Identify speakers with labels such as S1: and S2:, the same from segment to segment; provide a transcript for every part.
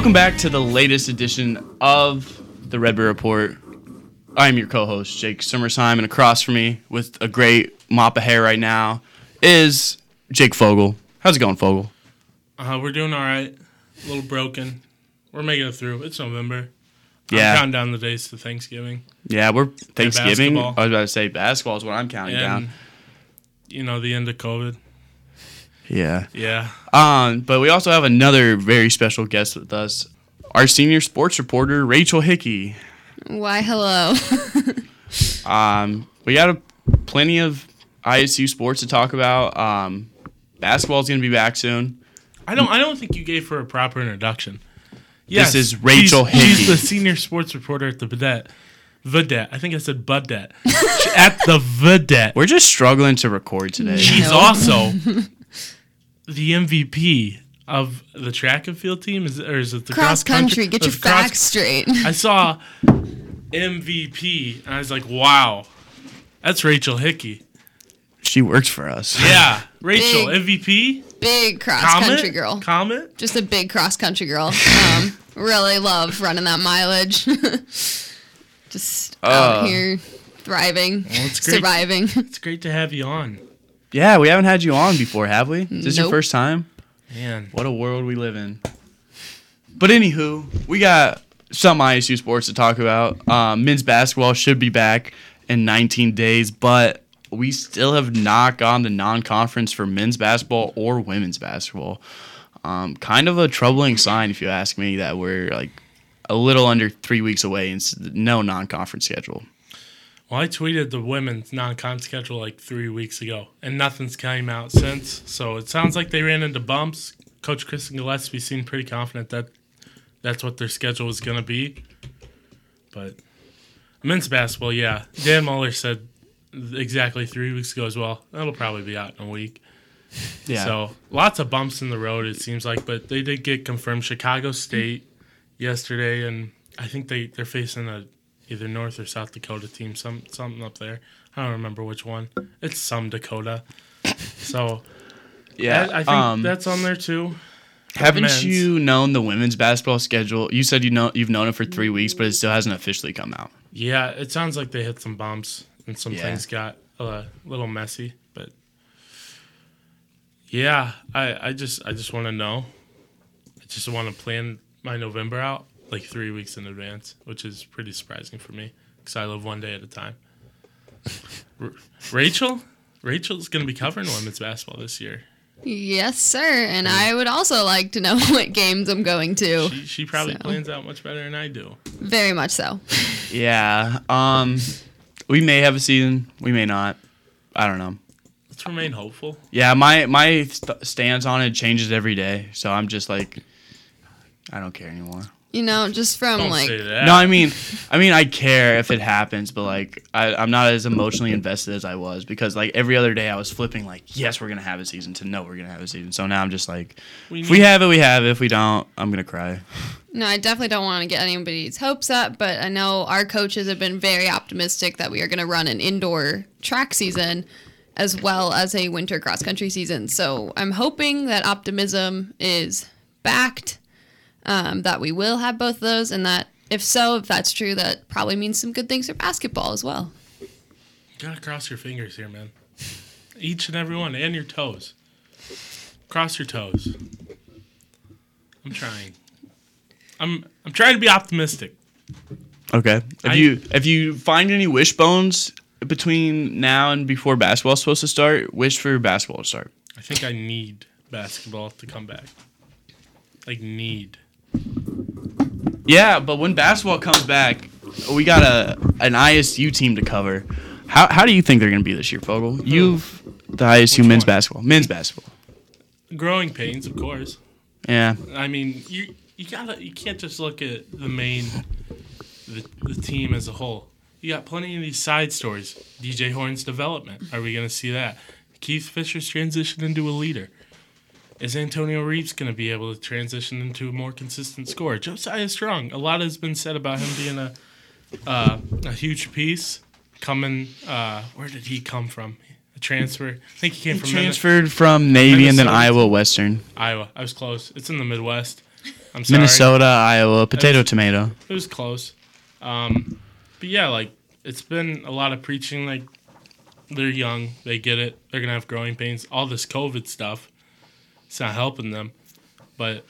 S1: Welcome back to the latest edition of the Red Bear Report. I'm your co-host Jake Summersheim, and across from me, with a great mop of hair right now, is Jake Fogel. How's it going, Fogel?
S2: Uh, we're doing all right. A little broken. We're making it through. It's November.
S1: Yeah.
S2: I'm counting down the days to Thanksgiving.
S1: Yeah, we're Thanksgiving. I was about to say basketball is what I'm counting
S2: And,
S1: down.
S2: you know, the end of COVID.
S1: Yeah.
S2: Yeah.
S1: Um, but we also have another very special guest with us, our senior sports reporter Rachel Hickey.
S3: Why, hello.
S1: Um, we got a, plenty of ISU sports to talk about. Um, basketball's gonna be back soon.
S2: I don't I don't think you gave her a proper introduction.
S1: Yes, This is Rachel
S2: she's, she's the senior sports reporter at the Vidette. Vidette. I think I said Budette. at the Vidette.
S1: We're just struggling to record today.
S2: She's also the MVP of the track and field team. Is it, or is it the
S3: cross country, get your
S2: the cross-
S3: facts straight.
S2: I saw MVP and I was like, wow, that's Rachel Hickey.
S1: She works for us.
S2: Yeah, Rachel
S3: Big.
S2: MVP.
S3: Big cross
S2: Comment.
S3: country girl.
S2: Comment.
S3: Just a big cross country girl. Um, really love running that mileage. Just
S1: Uh,
S3: out here thriving,
S2: it's great.
S3: surviving.
S2: It's great to have you on,
S1: Yeah, we haven't had you on before, have we? Is this your first time?
S2: man.
S1: What a world we live in. But anywho, we got some ISU sports to talk about. Um, men's basketball should be back in 19 days, but we still have not gone to non-conference for men's basketball or women's basketball. Um, kind of a troubling sign, if you ask me, that we're like a little under three weeks away and no non-conference schedule.
S2: Well, I tweeted the women's non-con schedule like three weeks ago, and nothing's came out since. So it sounds like they ran into bumps. Coach Kristen Gillespie seemed pretty confident that that's what their schedule was going to be. But men's basketball, yeah, Dan Muller said exactly three weeks ago as well. That'll probably be out in a week.
S1: Yeah.
S2: So lots of bumps in the road, it seems like, but they did get confirmed. Chicago State yesterday, and I think they they're facing a either North or South Dakota team, some something up there. I don't remember which one. It's some Dakota. So
S1: yeah,
S2: I, I think
S1: um,
S2: that's on there too.
S1: Haven't
S2: men's.
S1: you known the women's basketball schedule? You said you know you've known it for three weeks, but it still hasn't officially come out.
S2: Yeah, it sounds like they hit some bumps and some
S1: Yeah.
S2: things got a little messy, but yeah, I, I just I just want to know. I just want to plan my November out like three weeks in advance, which is pretty surprising for me because I live one day at a time. R- Rachel, Rachel's gonna be covering women's basketball this year.
S3: yes, sir. And I would also like to know what games I'm going to.
S2: She, she probably
S3: So.
S2: plans out much better than I do.
S3: Very much so.
S1: Yeah. Um, we may have a season. We may not. I don't know.
S2: Let's remain hopeful.
S1: Yeah, my my st- stance on it changes every day, so I'm just like, I don't care anymore.
S3: You know, just from
S2: Don't
S3: like
S2: say that.
S1: No, I mean, I mean, I care if it happens, but like, I, I'm not as emotionally invested as I was because like every other day I was flipping like, yes, we're gonna have a season to no, we're gonna have a season. So now I'm just like,
S2: we
S1: if we have it, we have it. If we don't, I'm gonna cry.
S3: No, I definitely don't want to get anybody's hopes up, but I know our coaches have been very optimistic that we are going to run an indoor track season as well as a winter cross country season. So I'm hoping that optimism is backed, um, that we will have both of those, and that if so, if that's true, that probably means some good things for basketball as well.
S2: You gotta cross your fingers here, man. Each and every one, and your toes. Cross your toes. I'm trying. I'm I'm trying to be optimistic.
S1: Okay. If
S2: I-
S1: you if you find any wishbones between now and before basketball's supposed to start, wish for basketball to start.
S2: I think I need basketball to come back. Like need.
S1: Yeah, but when basketball comes back, we got a an ISU team to cover. How how do you think they're gonna be this year, Fogel? Oh. You've the ISU
S2: Which
S1: men's
S2: one?
S1: basketball, men's basketball.
S2: Growing pains, of course.
S1: Yeah,
S2: I mean, you you gotta you can't just look at the main the, the team as a whole. You got plenty of these side stories. DJ Horn's development. Are we gonna see that? Keith Fisher's transition into a leader. Is Antonio Reeves going to be able to transition into a more consistent scorer? Josiah Strong. A lot has been said about him being a uh, a huge piece. Coming, uh, where did he come from? A transfer. I think he came from Minnesota.
S1: transferred from Navy and then Iowa Western.
S2: Iowa. I was close. It's in the Midwest. I'm sorry.
S1: Minnesota, Iowa, potato, tomato.
S2: It was close. Um, but yeah, like it's been a lot of preaching. Like they're young, they get it. They're gonna have growing pains. All this COVID stuff, it's not helping them. But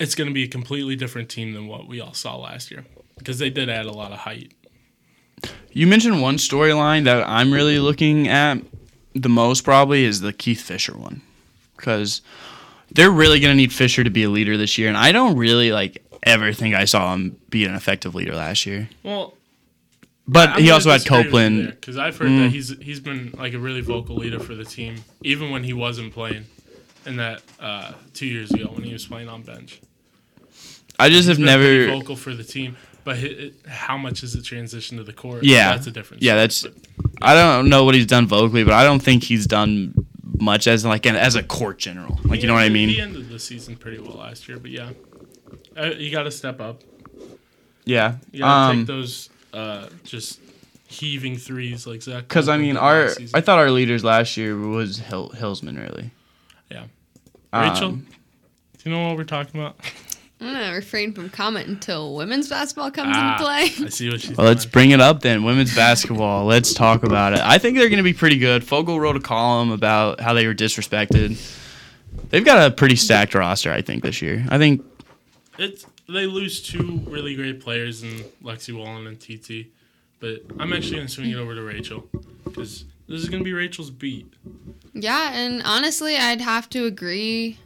S2: it's gonna be a completely different team than what we all saw last year because they did add a lot of height.
S1: You mentioned one storyline that I'm really looking at the most probably is the Keith Fisher one. Because they're really going to need Fisher to be a leader this year. And I don't really like ever think I saw him be an effective leader last year.
S2: Well,
S1: But he also had Copeland.
S2: because I've heard that he's he's been like a really vocal leader for the team, even when he wasn't playing. In that uh, two years ago when he was playing on bench.
S1: I just have
S2: been pretty
S1: never.
S2: vocal for the team, but hi it, how much is it transition to the court?
S1: Yeah.
S2: that's a difference.
S1: Yeah, that's. I don't know what he's done vocally, but I don't think he's done much as like an, as a court general. Like you know what I mean?
S2: He ended the season pretty well last year, but yeah, uh, you got to step up.
S1: Yeah.
S2: You got to
S1: Um,
S2: take those uh, just heaving threes like Zach.
S1: Because I mean, our. I thought our leaders last year was Hill, Hillsman really.
S2: yeah.
S1: Um,
S2: Rachel, do you know what we're talking about?
S3: I'm gonna refrain from comment until women's basketball comes
S2: Ah,
S3: into play.
S2: I see what she's
S1: Well, let's bring it up then. Women's basketball. Let's talk about it. I think they're going to be pretty good. Fogel wrote a column about how they were disrespected. They've got a pretty stacked roster, I think, this year. I think
S2: It's they lose two really great players in Lexi Wallen and TT, but I'm actually gonna swing it over to Rachel because this is gonna be Rachel's beat.
S3: Yeah, and honestly, I'd have to agree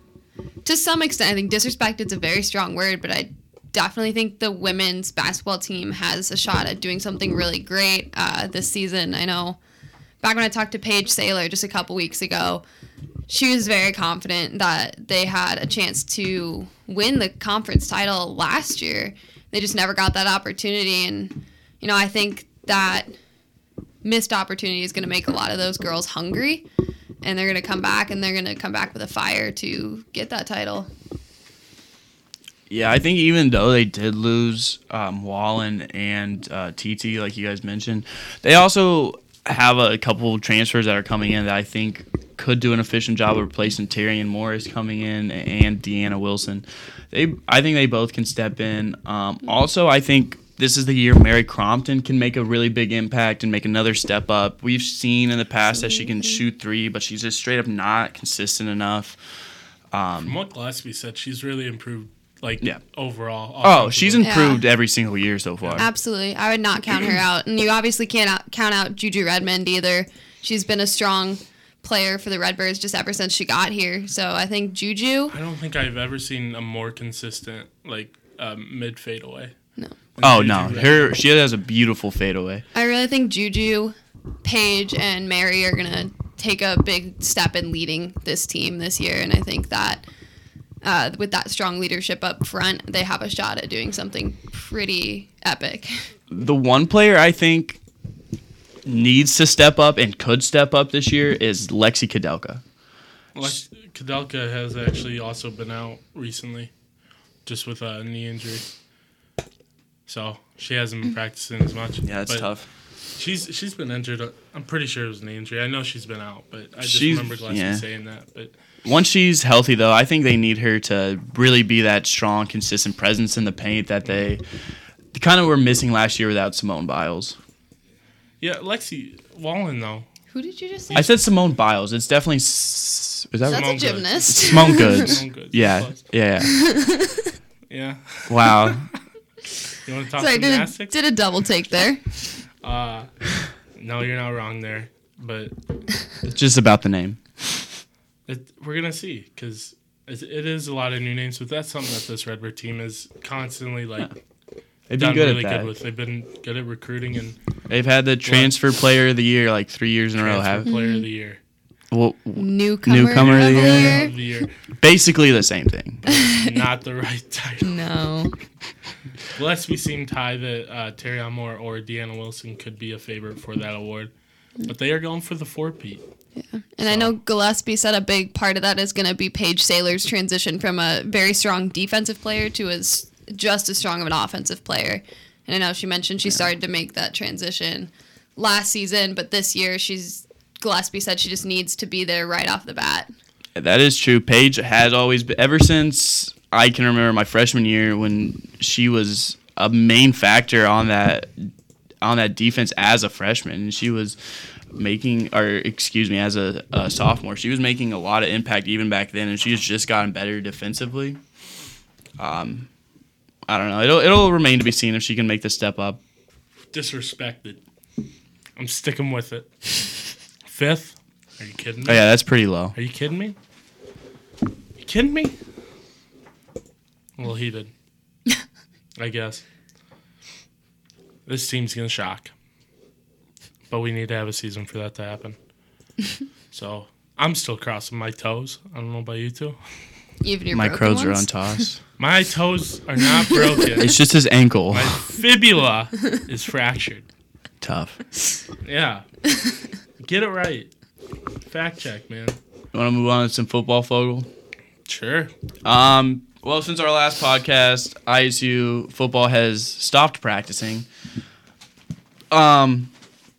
S3: to some extent. I think disrespect is a very strong word, but I definitely think the women's basketball team has a shot at doing something really great uh, this season. I know back when I talked to Paige Saylor just a couple weeks ago, she was very confident that they had a chance to win the conference title last year. They just never got that opportunity, and you know, I think that missed opportunity is going to make a lot of those girls hungry and they're going to come back and they're going to come back with a fire to get that title.
S1: Yeah, I think even though they did lose um, Wallen and uh, TT, like you guys mentioned, they also have a couple transfers that are coming in that I think could do an efficient job of replacing Tyrion Morris coming in and Deanna Wilson. They, I think they both can step in. Um, also, I think this is the year Mary Crompton can make a really big impact and make another step up. We've seen in the past that she can shoot three, but she's just straight up not consistent enough.
S2: From what Gillespie said, she's really improved. Like
S1: Yeah.
S2: overall.
S1: Oh, she's
S2: offensively.
S1: improved every single year so far.
S3: Absolutely. I would not count her out. And you obviously can't out, count out Juju Redmond either. She's been a strong player for the Redbirds just ever since she got here. So I think Juju,
S2: I don't think I've ever seen a more consistent like um, mid fadeaway.
S3: No.
S1: Oh
S2: Juju
S1: no,
S2: Redmond.
S1: her she has a beautiful fadeaway.
S3: I really think Juju, Paige, and Mary are going to take a big step in leading this team this year. And I think that uh, with that strong leadership up front, they have a shot at doing something pretty epic.
S1: The one player I think needs to step up and could step up this year is Lexi Kadelka.
S2: Like Kadelka has actually also been out recently, just with a knee injury. So she hasn't been practicing as much.
S1: Yeah,
S2: but
S1: tough.
S2: She's she's been injured. I'm pretty sure it was an injury. I know she's been out, but I just
S1: She's-
S2: remember Gillespie
S1: yeah.
S2: saying that. But
S1: Once she's healthy, though, I think they need her to really be that strong, consistent presence in the paint that they kind of were missing last year without Simone Biles.
S2: Yeah, Lexi Wallen though.
S3: Who did you just say?
S1: I said Simone Biles. It's definitely S- is that
S3: That's a
S2: Simone Goods.
S3: gymnast.
S1: Simone Goods.
S2: Simone Goods,
S1: Yeah,
S2: close.
S1: yeah.
S2: Yeah.
S1: Wow.
S2: You want to talk
S3: Sorry, did a,
S2: gymnastics?
S3: did a double take there.
S2: Uh, no, you're not wrong there. But
S1: It's just about the name.
S2: it, we're gonna see because it, it is a lot of new names. But that's something that this Redbird team is constantly like
S1: They've been
S2: done
S1: good
S2: really
S1: at that.
S2: good with. They've been good at recruiting and
S1: They've had the transfer player of the year like three years in a row.
S2: transfer
S1: Have
S2: player of the year.
S1: well,
S3: Newcomer,
S1: Newcomer of the year.
S2: Of the year.
S1: basically the same thing.
S2: not the right title.
S3: No.
S2: Gillespie seemed high that uh, Terry Moore or Deanna Wilson could be a favorite for that award. But they are going for the four-peat. Yeah.
S3: And I know Gillespie said a big part of that is going to be Paige Saylor's transition from a very strong defensive player to as just as strong of an offensive player. And I know she mentioned she started to make that transition last season, but this year she's Gillespie said she just needs to be there right off the bat.
S1: That is true. Paige has always been ever since I can remember my freshman year when she was a main factor on that on that defense as a freshman, and she was making, or excuse me, as a, a sophomore, she was making a lot of impact even back then, and she's just gotten better defensively. Um, I don't know. It'll it'll remain to be seen if she can make the step up.
S2: Disrespected. I'm sticking with it. Fifth? Are you kidding me?
S1: Oh yeah, that's pretty low.
S2: Are you kidding me? You kidding me? A little heated. I guess. This team's gonna shock. But we need to have a season for that to happen. so I'm still crossing my toes. I don't know about you two.
S3: Even your
S1: My
S3: broken
S1: crows are
S3: ones?
S1: on toss.
S2: My toes are not broken.
S1: it's just his ankle.
S2: my fibula is fractured.
S1: Tough.
S2: Yeah. Get it right. Fact check, man.
S1: You want to move on to some football, Fogel?
S2: Sure.
S1: Um, well, since our last podcast, ISU football has stopped practicing. Um,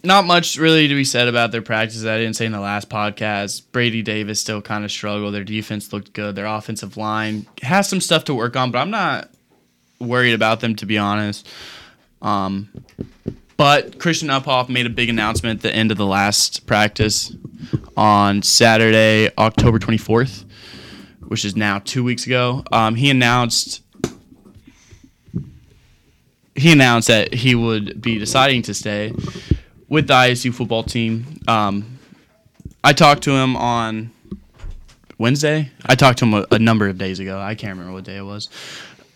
S1: not much really to be said about their practices. I didn't say in the last podcast. Brady Davis still kind of struggled. Their defense looked good. Their offensive line has some stuff to work on, but I'm not worried about them to be honest. Um, but Christian Uphoff made a big announcement at the end of the last practice on Saturday, October 24th which is now two weeks ago, um, he announced he announced that he would be deciding to stay with the ISU football team. Um, I talked to him on Wednesday. I talked to him a, a number of days ago. I can't remember what day it was,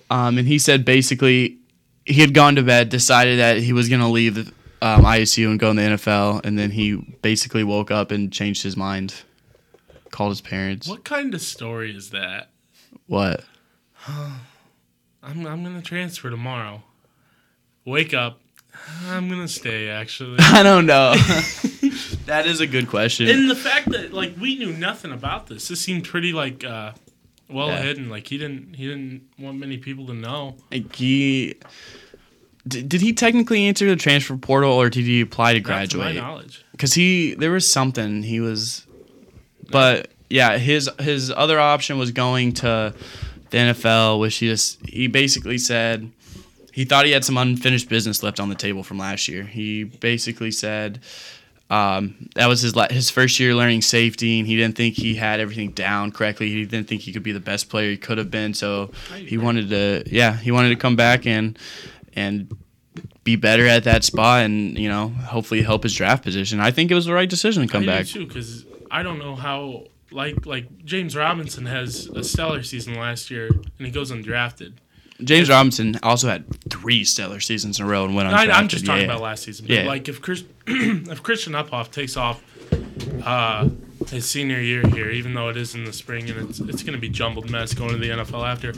S1: um, and he said basically he had gone to bed, decided that he was going to leave um, ISU and go in the NFL, and then he basically woke up and changed his mind. Called his parents.
S2: What kind of story is that?
S1: What?
S2: I'm I'm gonna transfer tomorrow. Wake up. I'm gonna stay actually.
S1: I don't know. that is a good question.
S2: and the fact that like we knew nothing about this, this seemed pretty like uh well
S1: Yeah.
S2: hidden. Like he didn't he didn't want many people to know.
S1: Like, he did, did he technically enter the transfer portal or did he apply to
S2: Not to my
S1: graduate?
S2: knowledge.
S1: Because he there was something he was, but yeah, his his other option was going to the NFL, which he just he basically said he thought he had some unfinished business left on the table from last year. He basically said. Um, that was his la- his first year learning safety, and he didn't think he had everything down correctly. He didn't think he could be the best player he could have been. So he wanted to, yeah, he wanted to come back and and be better at that spot, and you know, hopefully help his draft position. I think it was the right decision to come
S2: I
S1: back.
S2: too, because I don't know how like like James Robinson has a stellar season last year and he goes undrafted.
S1: James Robinson also had three stellar seasons in a row and went
S2: I,
S1: undrafted.
S2: I'm just talking
S1: Yeah.
S2: about last season. But
S1: Yeah.
S2: like if Chris, if Christian Uphoff takes off uh, his senior year here, even though it is in the spring and it's it's going to be jumbled mess going to the NFL after.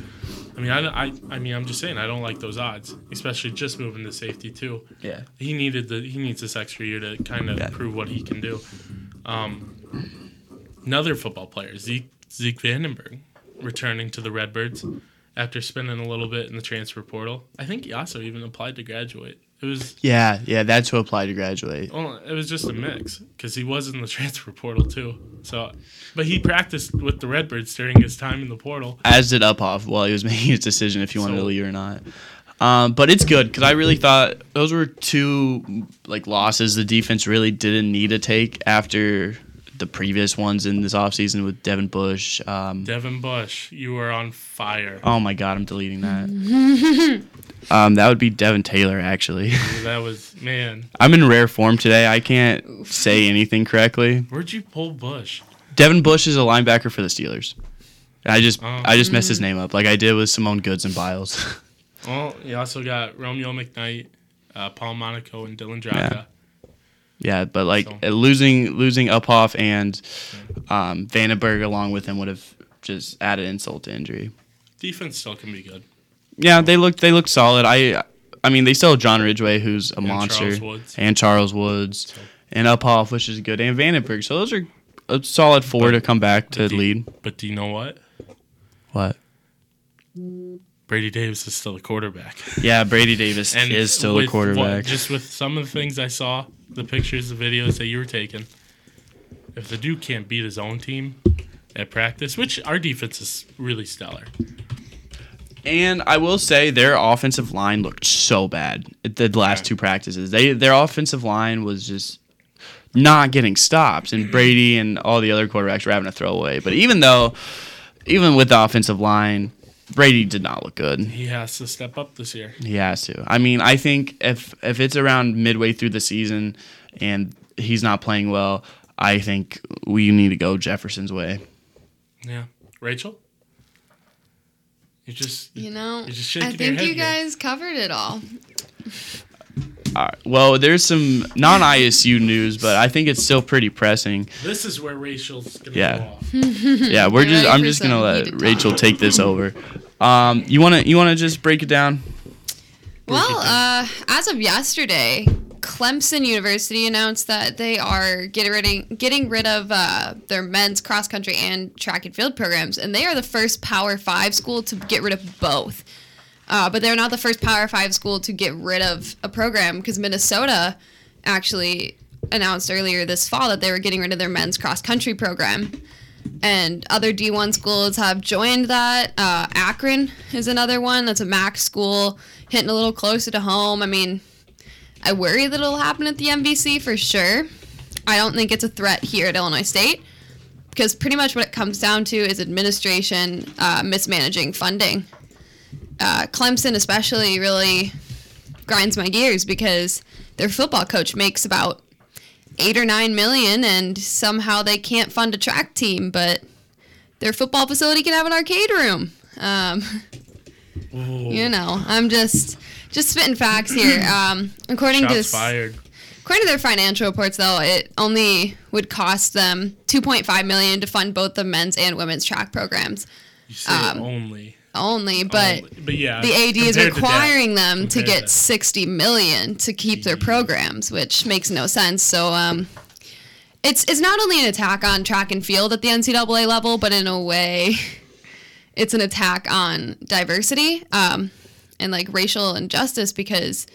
S2: I mean, I, I, I mean, I'm just saying I don't like those odds, especially just moving to safety too.
S1: Yeah.
S2: He needed the he needs this extra year to kind of
S1: Yeah.
S2: prove what he can do. Um, another football player, Zeke Zeke Vandenberg, returning to the Redbirds after spending a little bit in the transfer portal. I think he also even applied to graduate. It was
S1: Yeah, yeah, that's who applied to graduate.
S2: well, it was just a mix because he was in the transfer portal too. So, but he practiced with the Redbirds during his time in the portal.
S1: As did Uphoff while he was making his decision if he wanted to leave or not. Um, but it's good because I really thought those were two like losses the defense really didn't need to take after the previous ones in this offseason with Devin Bush. Um,
S2: Devin Bush, you are on fire.
S1: oh my God, I'm deleting that. um, that would be Devin Taylor actually.
S2: That was man.
S1: I'm in rare form today. I can't say anything correctly.
S2: Where'd you pull Bush?
S1: Devin Bush is a linebacker for the Steelers. I just
S2: Oh.
S1: I just messed his name up like I did with Simone Goods and Biles.
S2: Well, you also got Romeo McKnight, uh, Paul Monaco, and Dylan Draka.
S1: yeah, but like
S2: So-
S1: uh, losing losing Uphoff and um, Vandenberg along with him would have just added insult to injury.
S2: Defense still can be good.
S1: Yeah, they looked they looked solid. I I mean they still have John Ridgeway who's a
S2: And
S1: monster
S2: Charles
S1: and Charles Woods and Uphoff which is good and Vandenberg. So those are a solid four
S2: But-
S1: to come back to
S2: do-
S1: lead.
S2: But do you know what?
S1: What?
S2: Brady Davis is still a quarterback.
S1: Yeah, Brady Davis
S2: And
S1: is still a
S2: with what-
S1: quarterback.
S2: just with some of the things I saw, the pictures, the videos that you were taking, if the dude can't beat his own team at practice, which our defense is really stellar,
S1: And I will say their offensive line looked so bad at the last
S2: Yeah.
S1: two practices. They their offensive line was just not getting stops, and Brady and all the other quarterbacks were having to throw away. But even though, even with the offensive line, Brady did not look good.
S2: He has to step up this year.
S1: He has to. I mean, I think if if it's around midway through the season and he's not playing well, I think we need to go Jefferson's way.
S2: Yeah. Rachel? You just
S3: You know,
S2: You're just
S3: I
S2: shaking your
S3: think
S2: head
S3: you
S2: here.
S3: guys covered it all.
S1: All right. Well, there's some non-ISU news, but I think it's still pretty pressing.
S2: this is where Rachel's gonna
S1: Yeah.
S2: go off.
S1: Yeah, we're just. I'm just gonna let
S3: heated
S1: Rachel
S3: talk.
S1: take this over. Um, you wanna you wanna just break it down?
S3: Well, uh, as of yesterday, Clemson University announced that they are getting rid getting rid of uh, their men's cross country and track and field programs, and they are the first Power Five school to get rid of both. Uh, but they're not the first Power Five school to get rid of a program because Minnesota actually announced earlier this fall that they were getting rid of their men's cross country program. And other D1 schools have joined that. Uh, Akron is another one that's a MAC school, hitting a little closer to home. I mean, I worry that it'll happen at the MVC for sure. I don't think it's a threat here at Illinois State because pretty much what it comes down to is administration uh, mismanaging funding. Uh, Clemson, especially, really grinds my gears because their football coach makes about eight or nine million, and somehow they can't fund a track team, but their football facility can have an arcade room. Um, you know, I'm just just spitting facts here. Um, according to
S2: shots fired.
S3: according to their financial reports, though, it only would cost them 2.5 million to fund both the men's and women's track programs
S2: You say
S3: um,
S2: only.
S3: Only, but.
S2: Only. but yeah,
S3: the AD is
S2: compared to
S3: requiring them to get
S2: that.
S3: 60 million to keep their programs, which makes no sense. So um, it's it's not only an attack on track and field at the NCAA level, but in a way, it's an attack on diversity um, and like racial injustice because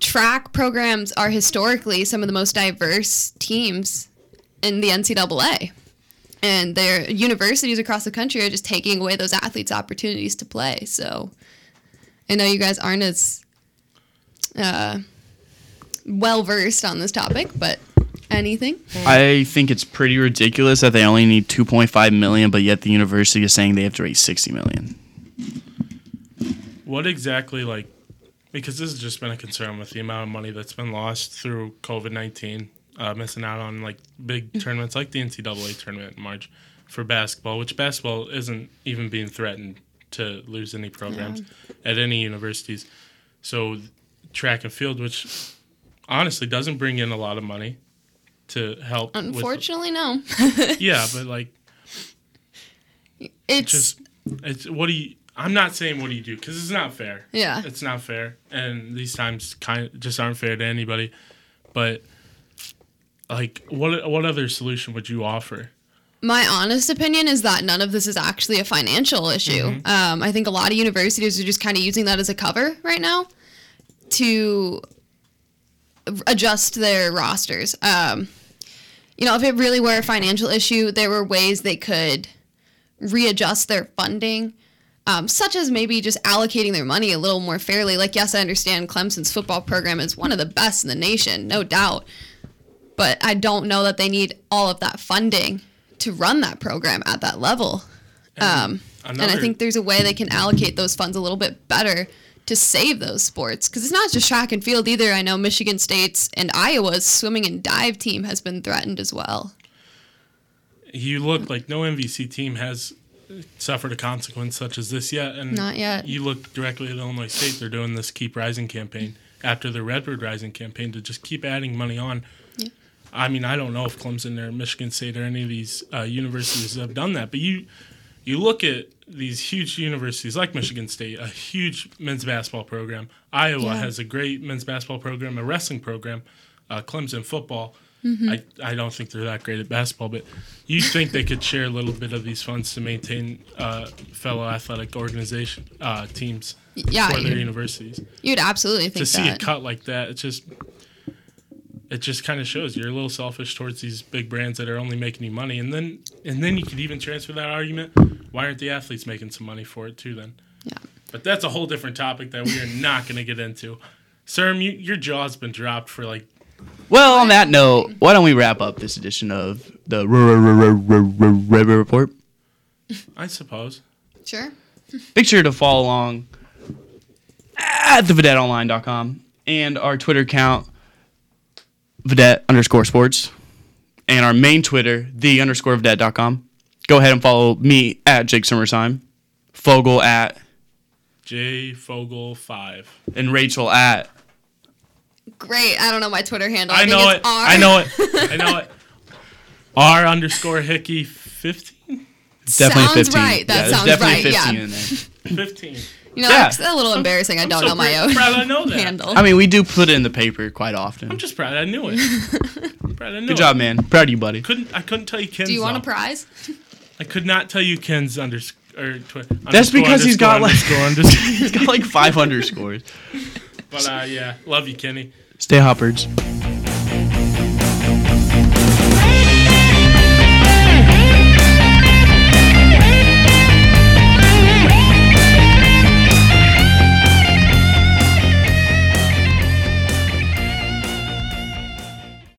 S3: track programs are historically some of the most diverse teams in the NCAA and their universities across the country are just taking away those athletes' opportunities to play. So I know you guys aren't as uh, well versed on this topic, but anything?
S1: I think it's pretty ridiculous that they only need 2.5 million, but yet the university is saying they have to raise 60 million.
S2: What exactly like? Because this has just been a concern with the amount of money that's been lost through COVID nineteen, uh, missing out on like big tournaments like the NCAA tournament in March for basketball, which basketball isn't even being threatened to lose any programs at any universities. So track and field, which honestly doesn't bring in a lot of money to help. with-
S3: Unfortunately, no.
S2: yeah, but like
S3: it's
S2: just it's what do you i'm not saying what do you do because it's not fair
S3: Yeah.
S2: it's not fair and these times kind of just aren't fair to anybody but like what what other solution would you offer
S3: my honest opinion is that none of this is actually a financial issue. Um, I think a lot of universities are just kind of using that as a cover right now to adjust their rosters. Um, you know, if it really were a financial issue, there were ways they could readjust their funding, um, such as maybe just allocating their money a little more fairly. Like, yes, I understand Clemson's football program is one of the best in the nation, no doubt. But I don't know that they need all of that funding to run that program at that level. Um, and I think there's a way they can allocate those funds a little bit better to save those sports because it's not just track and field either. I know Michigan State's and Iowa's swimming and dive team has been threatened as well.
S2: you look like no mvc team has suffered a consequence such as this yet and
S3: Not yet.
S2: you look directly at illinois state they're doing this keep rising campaign after the redwood rising campaign to just keep adding money on I mean, I don't know if Clemson or Michigan State or any of these uh, universities have done that, but you you look at these huge universities like Michigan State, a huge men's basketball program. Iowa
S3: Yeah.
S2: has a great men's basketball program, a wrestling program. Uh, Clemson football.
S3: Mm-hmm.
S2: I, I don't think they're that great at basketball, but you think they could share a little bit of these funds to maintain uh, fellow athletic organization uh, teams
S3: Yeah,
S2: for their universities
S3: you'd absolutely think to
S2: see
S3: that.
S2: a cut like that, it just it just kind of shows you're a little selfish towards these big brands that are only making you money, and then and then you could even transfer that argument. Why aren't the athletes making some money for it too? Then yeah But that's a whole different topic that we are not going to get into. Serm, you, your jaw's been dropped for like
S1: Well, on that note, why don't we wrap up this edition of the Rebel Report?
S2: I suppose.
S3: Sure.
S1: Make sure to follow along at thevidetteonline.com and our Twitter account, vidette underscore sports, and our main Twitter, the underscore vidette.com. Go ahead and follow me at Jake Summersheim, Fogel at,
S2: J Fogel five.
S1: and Rachel at.
S3: Great. I don't know my Twitter handle.
S2: I
S3: think
S2: know it.
S3: R.
S2: I know it. I know it. R underscore Hickey fifteen.
S1: Definitely
S3: Sounds
S1: 15.
S3: right. That
S1: yeah,
S3: sounds
S1: definitely
S3: right,
S1: 15
S3: yeah.
S1: in there.
S2: Fifteen.
S3: You know,
S1: Yeah.
S3: that's a little embarrassing. I don't
S2: so
S3: know my own
S2: proud I know that.
S3: handle.
S1: I mean, we do put it in the paper quite often.
S2: I'm just proud I knew it. proud I knew
S1: Good
S2: it.
S1: job, man. Proud of you, buddy.
S2: Couldn't I couldn't tell you Ken's.
S3: Do you want a prize?
S2: I could not tell you Ken's underscore. Or twi-
S1: That's because he's got, like-
S2: underscore, underscore.
S1: He's got like 500 scores.
S2: But uh, yeah, love you, Kenny.
S1: Stay hoppers.